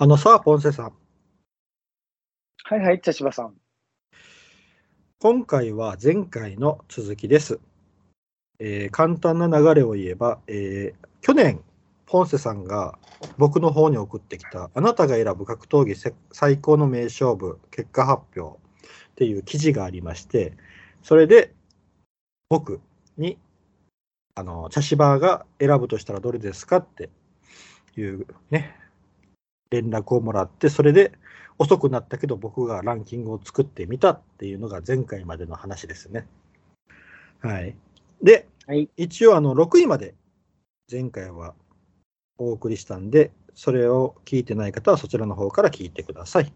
あのさ、ポンセさん。はいはい、茶芝さん。今回は前回の続きです。えー簡単な流れを言えば、えー去年、ポンセさんが僕の方に送ってきた、あなたが選ぶ格闘技せ最高の名勝負結果発表っていう記事がありまして、それで僕に、あの、茶芝が選ぶとしたらどれですかっていうね、連絡をもらって、それで遅くなったけど僕がランキングを作ってみたっていうのが前回までの話ですね。はい。で、はい。一応あの6位まで前回はお送りしたんで、それを聞いてない方はそちらの方から聞いてください。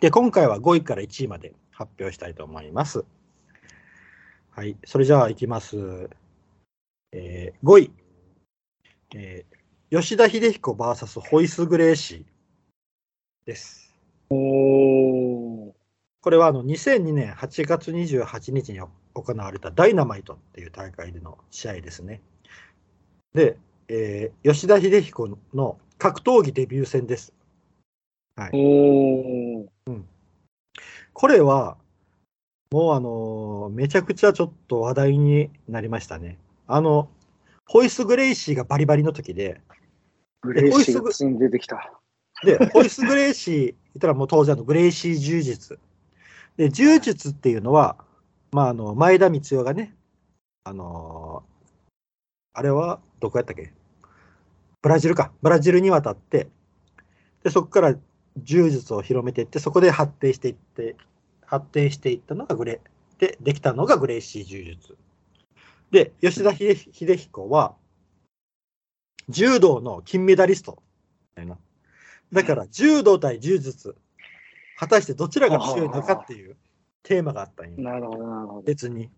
で、今回は5位から1位まで発表したいと思います。はい。それじゃあ行きます。えー5位。えー吉田秀彦 VS ホイス・グレーシーです。おー。これはあの2002年8月28日に行われたダイナマイトっていう大会での試合ですね。で、えー吉田秀彦の格闘技デビュー戦です。はい、おー。これは、もうあのーめちゃくちゃちょっと話題になりましたね。あの、ホイス・グレイシーがバリバリの時で、グレイシーがついに出てきた。で、ホイス・グレイシー、言ったらもう当然あのグレイシー柔術。で、柔術っていうのは、まあ、あの、前田光世がね、あのーあれはどこやったっけ？ブラジルか。ブラジルに渡って、で、そこから柔術を広めていって、そこで発展していって、発展していったのがグレ、で、できたのがグレイシー柔術。で、吉田秀秀彦は、柔道の金メダリスト。だから、柔道対柔術、果たしてどちらが強いのかっていうテーマがあったんよ。なるほど、なるほど。別に。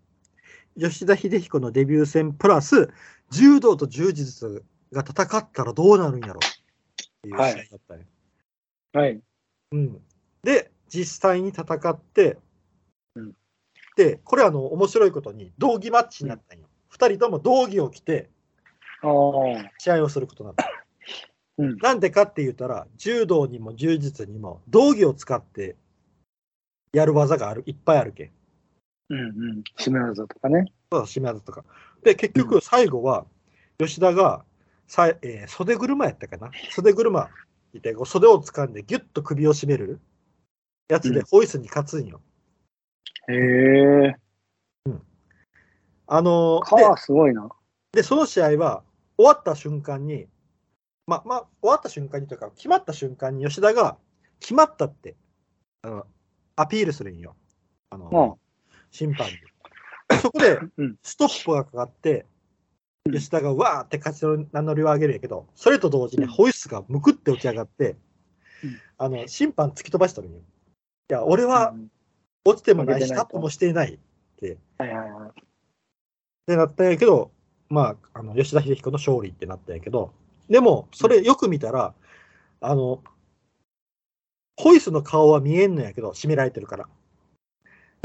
吉田秀彦のデビュー戦プラス、柔道と柔術が戦ったらどうなるんやろっていう試合だったんよ。はい。うん、で、実際に戦って、うんで、これあの、面白いことに、道着マッチになったんよ。二、人とも道着を着て。試合をすることになった。うん。なんでかって言ったら、柔道にも柔術にも道着を使ってやる技がある、いっぱいあるけん。うんうん。締め技とかね。そうだ、締め技とか。で、結局最後は、吉田がさ、えー袖車やったかな？袖車いて、袖を掴んでギュッと首を絞めるやつでうんホイスに勝つんよ。へえ。あのーすごいな。で、で、その試合は終わった瞬間に、ま、まあ、終わった瞬間にというか、決まった瞬間に吉田が決まったって、あのアピールするんよ。あの、うん審判に。そこでうん、ストップがかかって、吉田がわーって勝ち名乗りを上げるんやけど、それと同時にうんホイッスがむくって起き上がってうん、あの審判突き飛ばしとるんよ。いや、俺はうん落ちてもないし、タップもしていないってはいはいはい。ってなったんやけど、まあ、あの吉田秀彦の勝利ってなったんやけど、でも、それよく見たら、あの、ホイスの顔は見えんのやけど、締められてるから。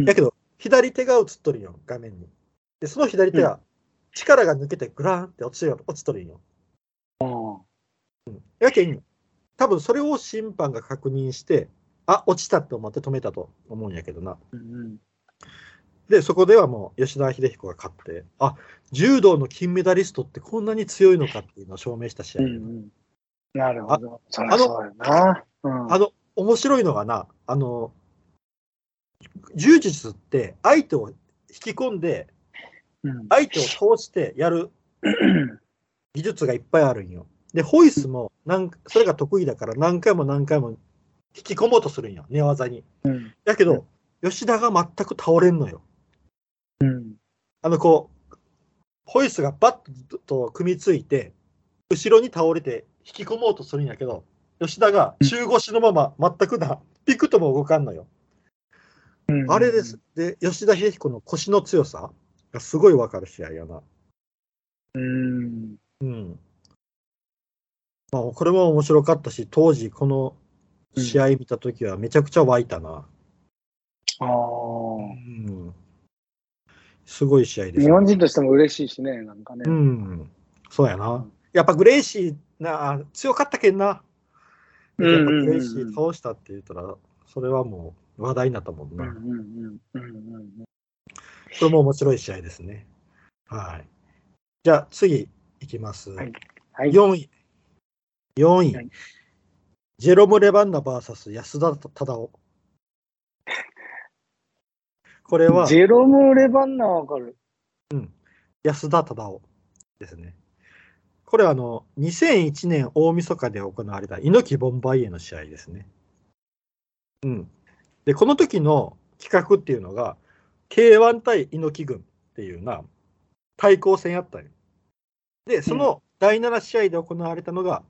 やけど、左手が映っとるんよ、画面に。で、その左手が、力が抜けてグラーンって落ちてる落ちとるんよ。あやけん、多分それを審判が確認して、あ、落ちたって思って止めたと思うんやけどな。ーうんで、そこではもう吉田秀彦が勝って、あ、柔道の金メダリストってこんなに強いのかっていうのを証明した試合。うん。なるほど。そりゃそうよな。うん。あの、面白いのがな、あの、柔術って相手を引き込んで、うん相手を通してやる技術がいっぱいあるんよ。で、ホイスもなんそれが得意だから何回も何回も引き込もうとするんよ、寝技に。うん。だけど、吉田が全く倒れんのよ。うん。あの、こう、ホイスがバッと組みついて、後ろに倒れて引き込もうとするんやけど、吉田が中腰のまま全くな、ピクとも動かんのよ。うんあれです。。で、吉田秀彦の腰の強さがすごいわかる試合やな。うん。うん。まあ、これも面白かったし、当時この試合見たときはめちゃくちゃ湧いたな。ああ。うん。すごい試合です。日本人としても嬉しいしね、なんかね。うん。そうやな。やっぱグレイシーな、強かったけんな。やっぱグレイシー倒したって言ったら、それはもう話題になったもんな。うんうんうんうんうんこれも面白い試合ですね。はい。じゃあ次いきます。はいはい。4位。4位。はいジェロム・レバンナ VS 安田忠夫。これはジェロム・レバンナわかる。安田忠夫ですね。これはあの2001年大晦日で行われた猪木ボンバイエの試合ですね。うん。で、この時の企画っていうのが K1 対猪木軍っていうな対抗戦やったんよ。で、その第7試合で行われたのが、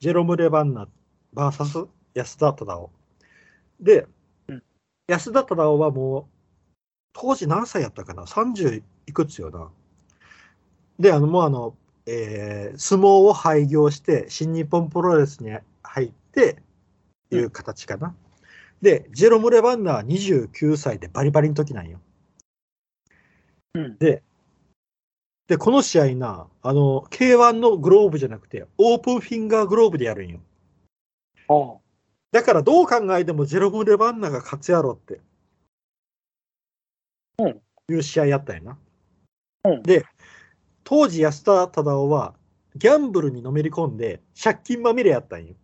ジェロム・レバンナ VS 安田忠夫。で、うん安田忠夫はもう、当時何歳やったかな ?30 いくつよな。で、あの、もうあの、えー相撲を廃業して、新日本プロレスに入って、いう形かな。で、ジェロム・レバンナは29歳でバリバリの時なんよ。うんで、で、この試合な、あの、K1 のグローブじゃなくて、オープンフィンガーグローブでやるんよ。あだからどう考えてもジェロム・レバンナが勝つやろって。うんいう試合やったんやな。うんで、当時安田忠夫はギャンブルにのめり込んで借金まみれやったんよ。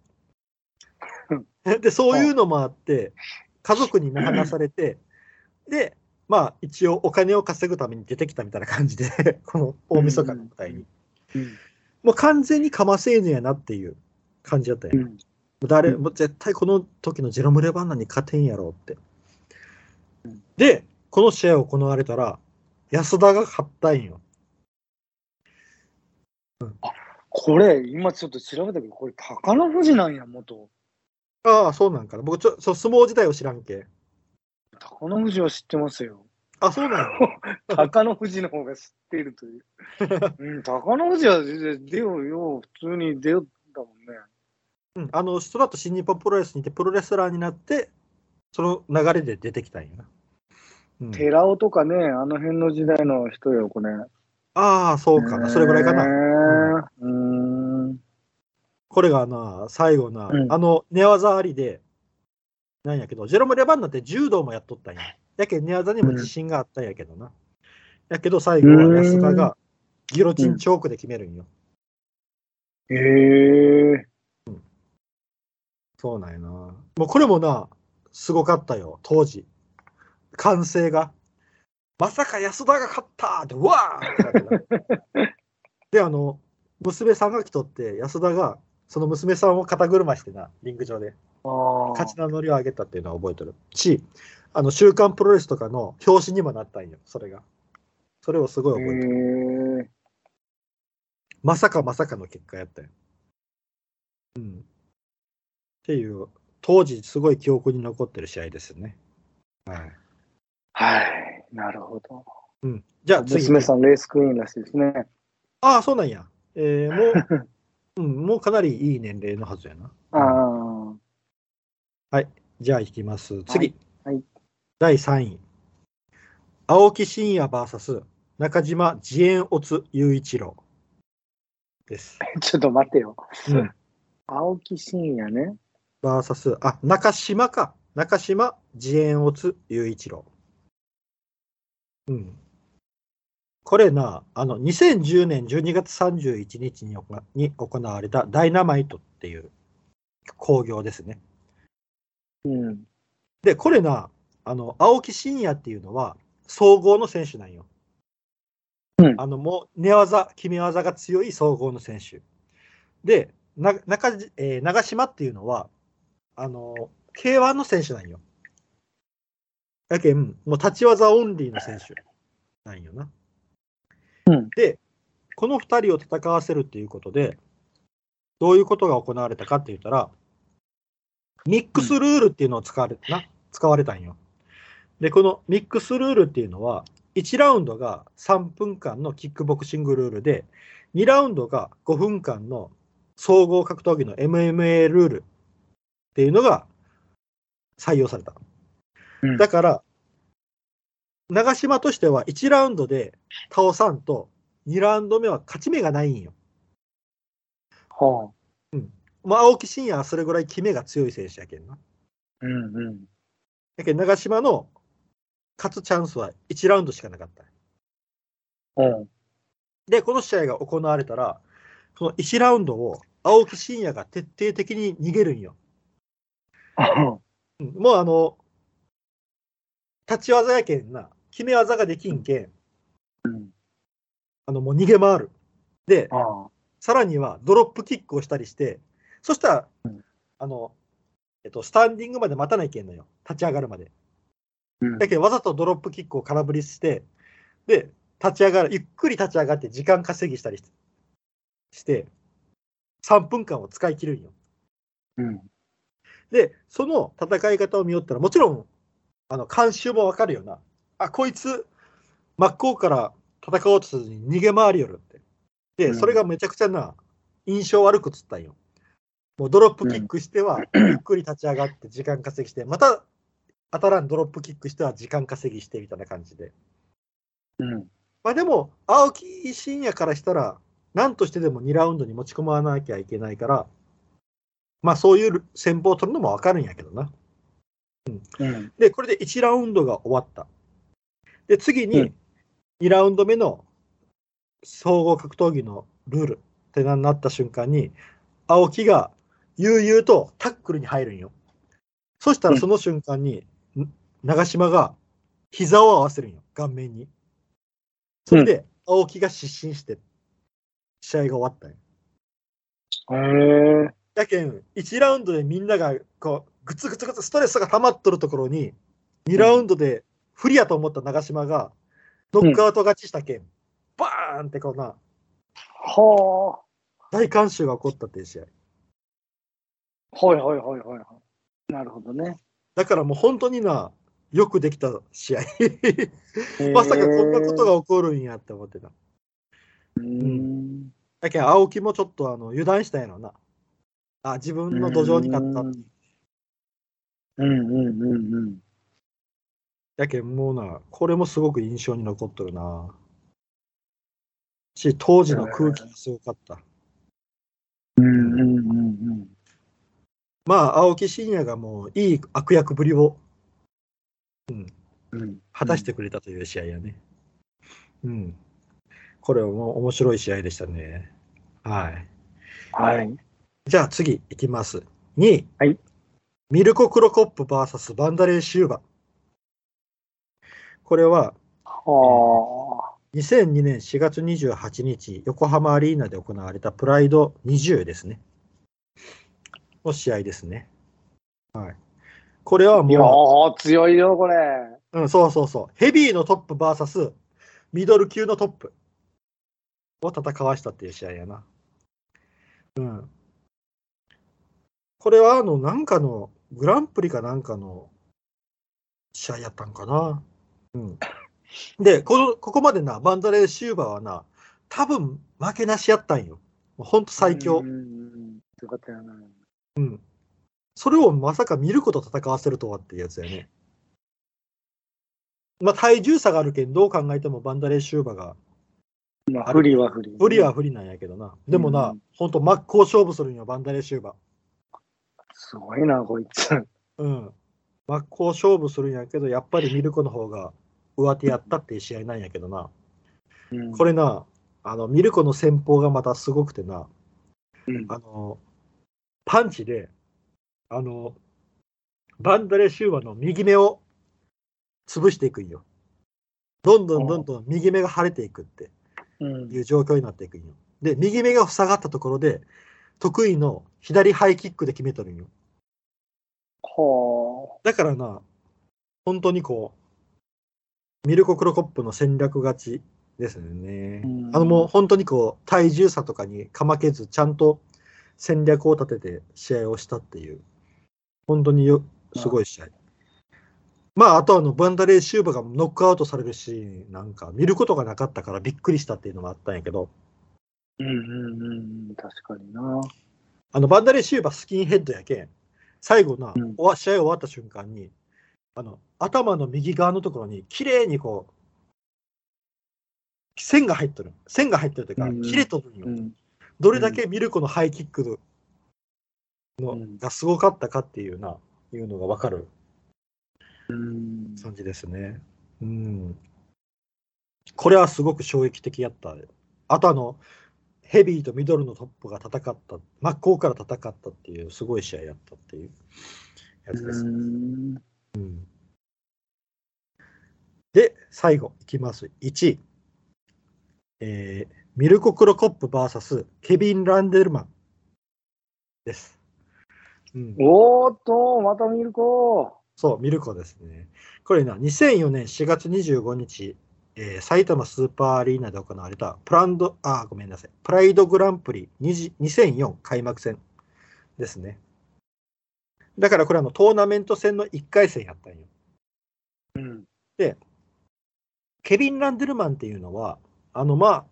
で、そういうのもあって、家族に見放されて、で、まあ一応お金を稼ぐために出てきたみたいな感じで、この大晦日の舞台に。うんもう完全にかませ犬やなっていう感じだったんや。うん。誰もう絶対この時のジェロム・レバンナに勝てんやろうってうん。で、この試合行われたら、安田が勝ったんよ。これ、今ちょっと調べたけど、これ、高野富士なんや、元。ああ、そうなんかな。僕ちょ、そう相撲自体を知らんけ。高野富士は知ってますよ。あ、そうなんや。高野富士の方が知っているという。うん、高野富士は全然出ようよ、普通に出よったもんね。うん、あの、その後新日本プロレスにいて、プロレスラーになって、その流れで出てきたんやな。うん、寺尾とかね、あの辺の時代の人よ、これ。ああ、そうかな。それぐらいかな。な。うーん。これがな、最後な、うんあの、寝技ありで、なんやけど、ジェロム・レバンナって柔道もやっとったんや。やけん寝技にも自信があったんやけどな。やけど、最後は安田がギロチンチョークで決めるんよ。へえ。そうなんやな。もうこれもな、すごかったよ、当時。歓声が。まさか安田が勝ったって、うわーってなってたで、あの、娘さんが来とって、安田が、その娘さんを肩車してな、リング上で。勝ち名乗りを上げたっていうのは覚えてるし、あの、週刊プロレスとかの表紙にもなったんよ、それが。それをすごいへ覚えてる。え。まさかまさかの結果やったよ。うん。っていう、当時すごい記憶に残ってる試合ですよね。はい。はい。なるほど。うん。じゃあ次。娘さん、レースクイーンらしいですね。ああ、そうなんや。えー、もう、うん、もうかなりいい年齢のはずやな。ああ。じゃあ行きます。次。はいはい第3位。青木真也 VS 中島自演オツ雄一郎です。ちょっと待ってよ。うん。青木真也ね。VS、あ、中島か。中島自演オツ雄一郎。うん。これな、あの、2010年12月31日に行に行われたダイナマイトっていう興行ですね。うん。で、これな、あの、青木真也っていうのは、総合の選手なんよ。うんあの、もう、寝技、決め技が強い総合の選手。で、な中えー長島っていうのは、あの、K1 の選手なんよ。やけん、もう立ち技オンリーの選手なんよな。うんで、この2人を戦わせるっていうことで、どういうことが行われたかって言ったら、ミックスルールっていうのを使われな使われたんよ。で、このミックスルールっていうのは、1ラウンドが3分間のキックボクシングルールで、2ラウンドが5分間の総合格闘技の MMA ルールっていうのが採用された。うんだから、長島としては1ラウンドで倒さんと、2ラウンド目は勝ち目がないんよ。はまあ、青木真也はそれぐらい決めが強い選手やけんな。うんうん。やけん長島の勝つチャンスは1ラウンドしかなかった。うん。で、この試合が行われたら、その1ラウンドを青木真也が徹底的に逃げるんよ。うんもうあの、立ち技やけんな、決め技ができんけん、うん。あのもう逃げ回る。で。さらにはドロップキックをしたりして、そしたら、うんあの、えっと、スタンディングまで待たないけんのよ。立ち上がるまで。うんだけど、わざとドロップキックを空振りして、で、立ち上がる、ゆっくり立ち上がって時間稼ぎしたりして、して3分間を使い切るんよ。うん。で、その戦い方を見よったら、もちろん、あの、監修もわかるよな。あ、こいつ、真っ向から戦おうとせずに逃げ回りよるって。で、うんそれがめちゃくちゃな、印象悪くつったんよ。もうドロップキックしては、ゆっくり立ち上がって時間稼ぎして、また当たらんドロップキックしては時間稼ぎしてみたいな感じで。うん。まあでも、青木真也からしたら、何としてでも2ラウンドに持ち込まなきゃいけないから、まあそういう戦法を取るのもわかるんやけどな。うん。で、これで1ラウンドが終わった。で、次にうん2ラウンド目の総合格闘技のルールってなった瞬間に、青木が悠々とタックルに入るんよ。そしたらその瞬間に、ん長島が膝を合わせるんよ、顔面に。それで青木が失神して、試合が終わったんよ。へえ。やけん、1ラウンドでみんながこうグツグツグツストレスが溜まっとるところに、2ラウンドで不利やと思った長島が、ノックアウト勝ちしたけん、バーンってこうな、は大観衆が起こったっていう試合。あ。はいはいはいはいはい。なるほどね。だからもう本当にな、よくできた試合。まさかこんなことが起こるんやって思ってた。うーん。だけど青木もちょっとあの油断したんやろな。あ、自分の土壌に勝ったっていう。うんうんうんうん。やけんもうな、これもすごく印象に残っとるな。し、当時の空気がすごかった。うんうんうんうん。まあ、青木真也がもういい悪役ぶりをうん。果たしてくれたという試合やね。うん。これはもう面白い試合でしたね。はい。はい。じゃあ次いきます。2位。はい。ミルコ・クロコップ VS バンダレー・シューバ。これははあ。2002年4月28日、横浜アリーナで行われたプライド20ですね。の試合ですね。はい。これはもー、強いよ、これ。う、うん、そうそうそう。ヘビーのトップ VS ミドル級のトップを戦わしたっていう試合やな。うん。これはあの、なんかの、グランプリかなんかの試合やったんかな。うん。で、この、ここまでな、バンダレー・シューバーはな、多分負けなしやったんよ。ほんと最強。よかったよな。うん。それをまさか見ること戦わせるとはっていうやつやね。まあ、体重差があるけん、どう考えてもバンダレー・シューバーが、まあ、不利は不利。不利は不利なんやけどな。でもな、うんほんと真っ向勝負するんよ、バンダレー・シューバすごいな、こいつ。ー。うん。真っ向勝負するんやけど、やっぱりミルコの方が上手やったっていう試合なんやけどな。うんこれな、あの、ミルコの戦法がまたすごくてな、うんあの、パンチで、あの、バンダレシューバの右目を潰していくんよ。どんどんどんどん右目が腫れていくってうんいう状況になっていくんよ。で、右目が塞がったところで、得意の左ハイキックで決めとるんよ。はだからな、本当にこう、ミルコ・クロコップの戦略勝ちですよね。うんあのもう本当にこう、体重差とかにかまけず、ちゃんと戦略を立てて試合をしたっていう、本当によすごい試合。まあ、あとあの、バンダレー・シューバがノックアウトされるシーンなんか見ることがなかったからびっくりしたっていうのもあったんやけど、あ。うんうんうん。確かにな。あの、バンダレー・シューバスキンヘッドやけん、最後な、うん試合終わった瞬間に、あの、頭の右側のところに、綺麗にこう、線が入ってる。線が入ってるというか、うん切れとるんよ。うん。どれだけミルコのハイキックのうんがすごかったかっていうな、いうのがわかるうん。感じですね。うん。これはすごく衝撃的やった。あとあの、ヘビーとミドルのトップが戦った、真っ向から戦ったっていうすごい試合やったっていうやつです。うんで、最後いきます。1位。えーミルコ・クロコップ VS ケビン・ランデルマンです。うん、おーっと、また見るこそう、ミルコですね。これな、2004年4月25日、えー埼玉スーパーアリーナで行われたプランド、あー、ごめんなさい、プライドグランプリ20 2004開幕戦ですね。だからこれあのトーナメント戦の1回戦やったんよ。う。うん。ケビン・ランデルマンっていうのは、あのまあ、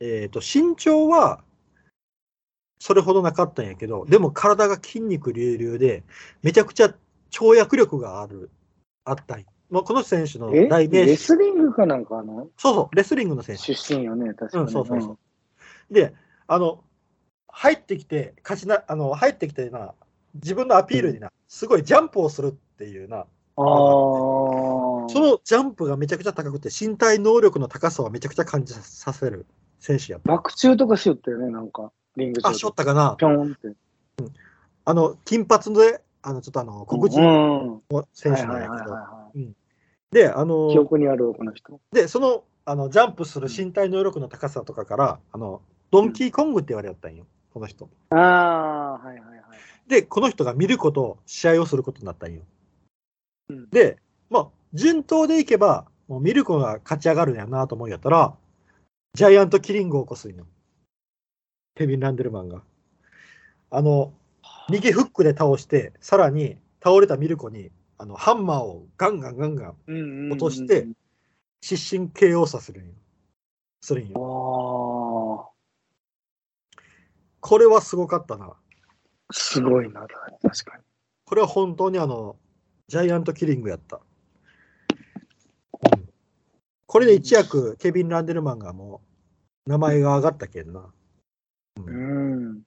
えっ、と、身長はそれほどなかったんやけど、でも体が筋肉隆々で、めちゃくちゃ跳躍力がある、あったんよ。まあ、この選手のえ？代名詞。レスリングかなんかの？そうそう、レスリングの選手。出身よね、確かに。うん、そうそうそう。で、あの、入ってきて、勝ちな、あの、入ってきてな、自分のアピールにな、すごいジャンプをするっていうな、ああ。そのジャンプがめちゃくちゃ高くて、身体能力の高さをめちゃくちゃ感じさせる選手やった。爆中とかしよったよね、なんか。リングあ、しょったかなぴょんって。あの、金髪で、あの、ちょっとあの、黒人の選手なんやけど、はで、あい。記の、憶にある、この人。で、その、あの、ジャンプする身体能力の高さとかから、あの、ドンキーコングって言われやったんよ、この人。ああ、はいはいはい。で、この人が見ること、試合をすることになったんよ。うんで、まあ、順当でいけば、もうミルコが勝ち上がるんやなと思うんやったら、ジャイアントキリングを起こすんよ。ケビン・ランデルマンが。あの、右フックで倒して、さらに倒れたミルコに、あの、ハンマーをガンガンガンガンうんうんうんうん落として失神 KO させるんよ。するんあよ。あ。これはすごかったな。すごいな、確かに。これは本当にあの、ジャイアントキリングやった。うんこれで一躍、ケビン・ランデルマンがもう、名前が上がったけんな。うん。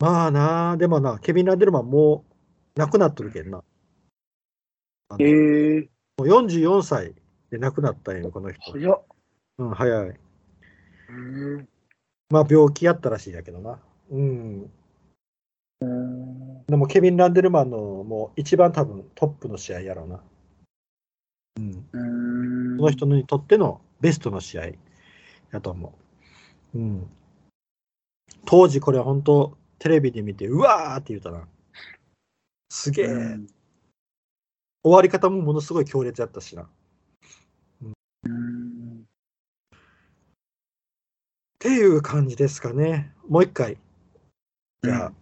まあなあ、でもな、ケビン・ランデルマンもう亡くなっとるけんな。ええもう44歳で亡くなったんよ、この人。早っ。うん、早い。うん。まあ病気やったらしいんやけどな。うん。うんでもケビン・ランデルマンのもう一番多分トップの試合やろうな。うん。うんその人にとってのベストの試合やと思う。うん。当時これ本当テレビで見て、うわーって言うたな。すげえ、うん終わり方もものすごい強烈やったしな。っうんていう感じですかね。もう一回、じゃあ、うん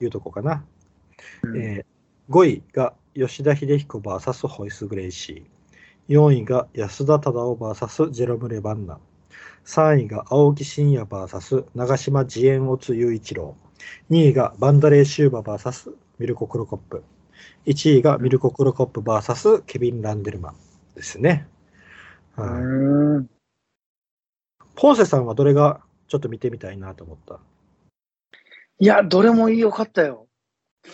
言うとこうかな。うんえー5位が吉田秀彦 VS ホイス・グレイシー。4位が安田忠夫 VS ジェロム・レバンナ。3位が青木真也 VS 長島慈円オツ雄一郎。2位がバンダレー・シューバ VS ミルコ・クロコップ。1位がミルコ・クロコップ VS ケビン・ランデルマンですね。はいうんポンセさんはどれがちょっと見てみたいなと思った？いや、どれも良かったよ。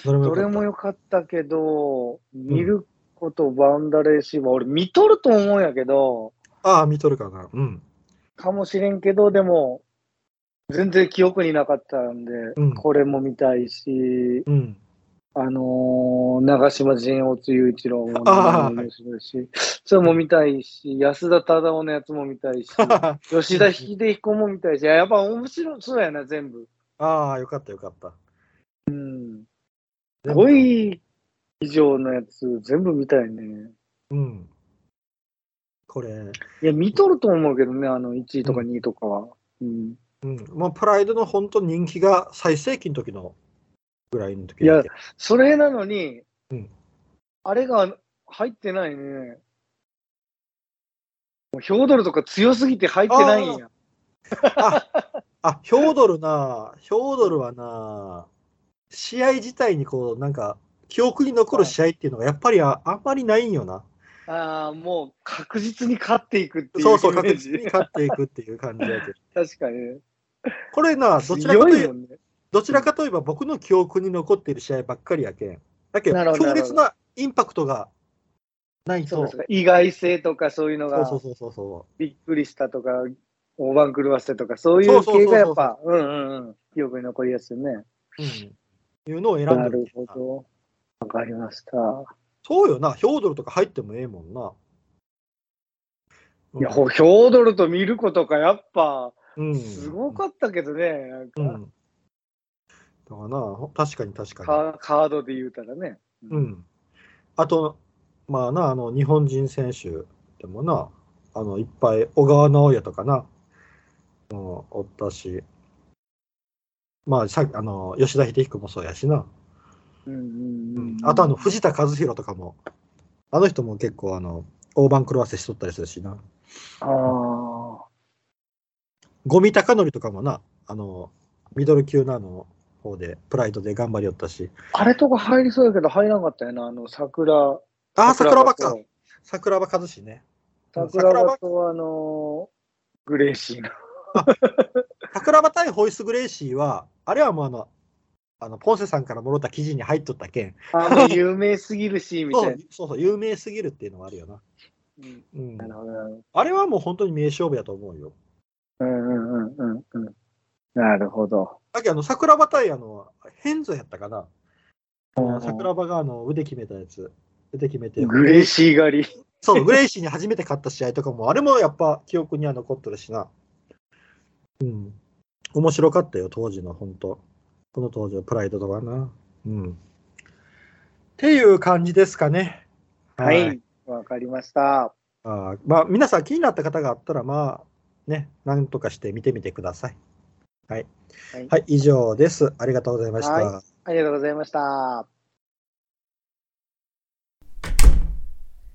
どれもよどれかったも良かったけど、見ることバンダレーシーは、俺見とると思うんやけど、ああ、見とるかな。うん。かもしれんけど、でも、全然記憶になかったんで、うんこれも見たいし、うん。あのー長嶋仁大津雄一郎も面白いし、それも見たいし、安田忠夫のやつも見たいし、吉田秀彦も見たいし、やっぱ面白そうやな、全部。ああ、よかったよかった。うん。全部5位以上のやつ、全部見たいね。うん。これ、いや、見とると思うけどね、あの1位とか2位とかは。うん。うん。まあ、プライドの本当人気が最盛期の時のぐらいの時いやそれなのに、うんあれが入ってないね。もうヒョードルとか強すぎて入ってないんや。あ、ヒョードルな、ヒョードルはな、試合自体にこう、なんか、記憶に残る試合っていうのがやっぱりああんまりないんよな。ああ、もう確実に勝っていくっていうそうそう、確実に勝っていくっていう感じだけど。確かにね。これな、どちらかというとね。どちらかといえば僕の記憶に残っている試合ばっかりやけん。だけど強烈なインパクトがないと。意外性とかそういうのがそうそうそうそびっくりしたとか、大番狂わせとか、そういう系がやっぱ、うんうんうん。記憶に残りやすいね。う。うん。いうのを選んでなるほど。わかりました。そうよな。ヒョードルとか入ってもええもんな。いや、ほヒョードルと見ることか、やっぱ、うん、すごかったけどね、なんか、うん。だからな、ほ確かに確かに。カカードで言うたらね。うん。あと、まあな、あの、日本人選手でもな、あの、いっぱい、小川直也とかな、うん、おったし、まあ、さあの、吉田秀彦もそうやしな。うんうんううんん、あと、あの、藤田和弘とかも、あの人も結構、あの、大番狂わせしとったりするしな。ああ。五味隆則とかもな、あの、ミドル級のあの方で、プライドで頑張りよったし。あれとか入りそうやけど、入らなかったよな、あの、桜。ああ、桜庭かと。桜庭和志ね。桜庭と、あのー、グレーシーの。桜庭対ホイス・グレイシーは、あれはもうあの、あのポンセさんからもろった記事に入っとったけん、あの、有名すぎるし、みそうたいな。そうそう、有名すぎるっていうのはあるよな。うんうん。あれはもう本当に名勝負やと思うよ。うんうんうんうんうん。なるほど。だけどあの桜庭対あの、ヘンゾやったかな。うん桜庭があの腕決めたやつ、腕決めて、グレーシー狩り。そう、グレイシーに初めて勝った試合とかも、あれもやっぱ記憶には残ってるしな。うん。面白かったよ、当時の、本当この当時のプライドとかな。うん。っていう感じですかね。は。い。わかりました。あーまあ、皆さん気になった方があったら、まあ、ね、なんとかして見てみてください。はい。はいはい、以上です。ありがとうございました。はありがとうございました。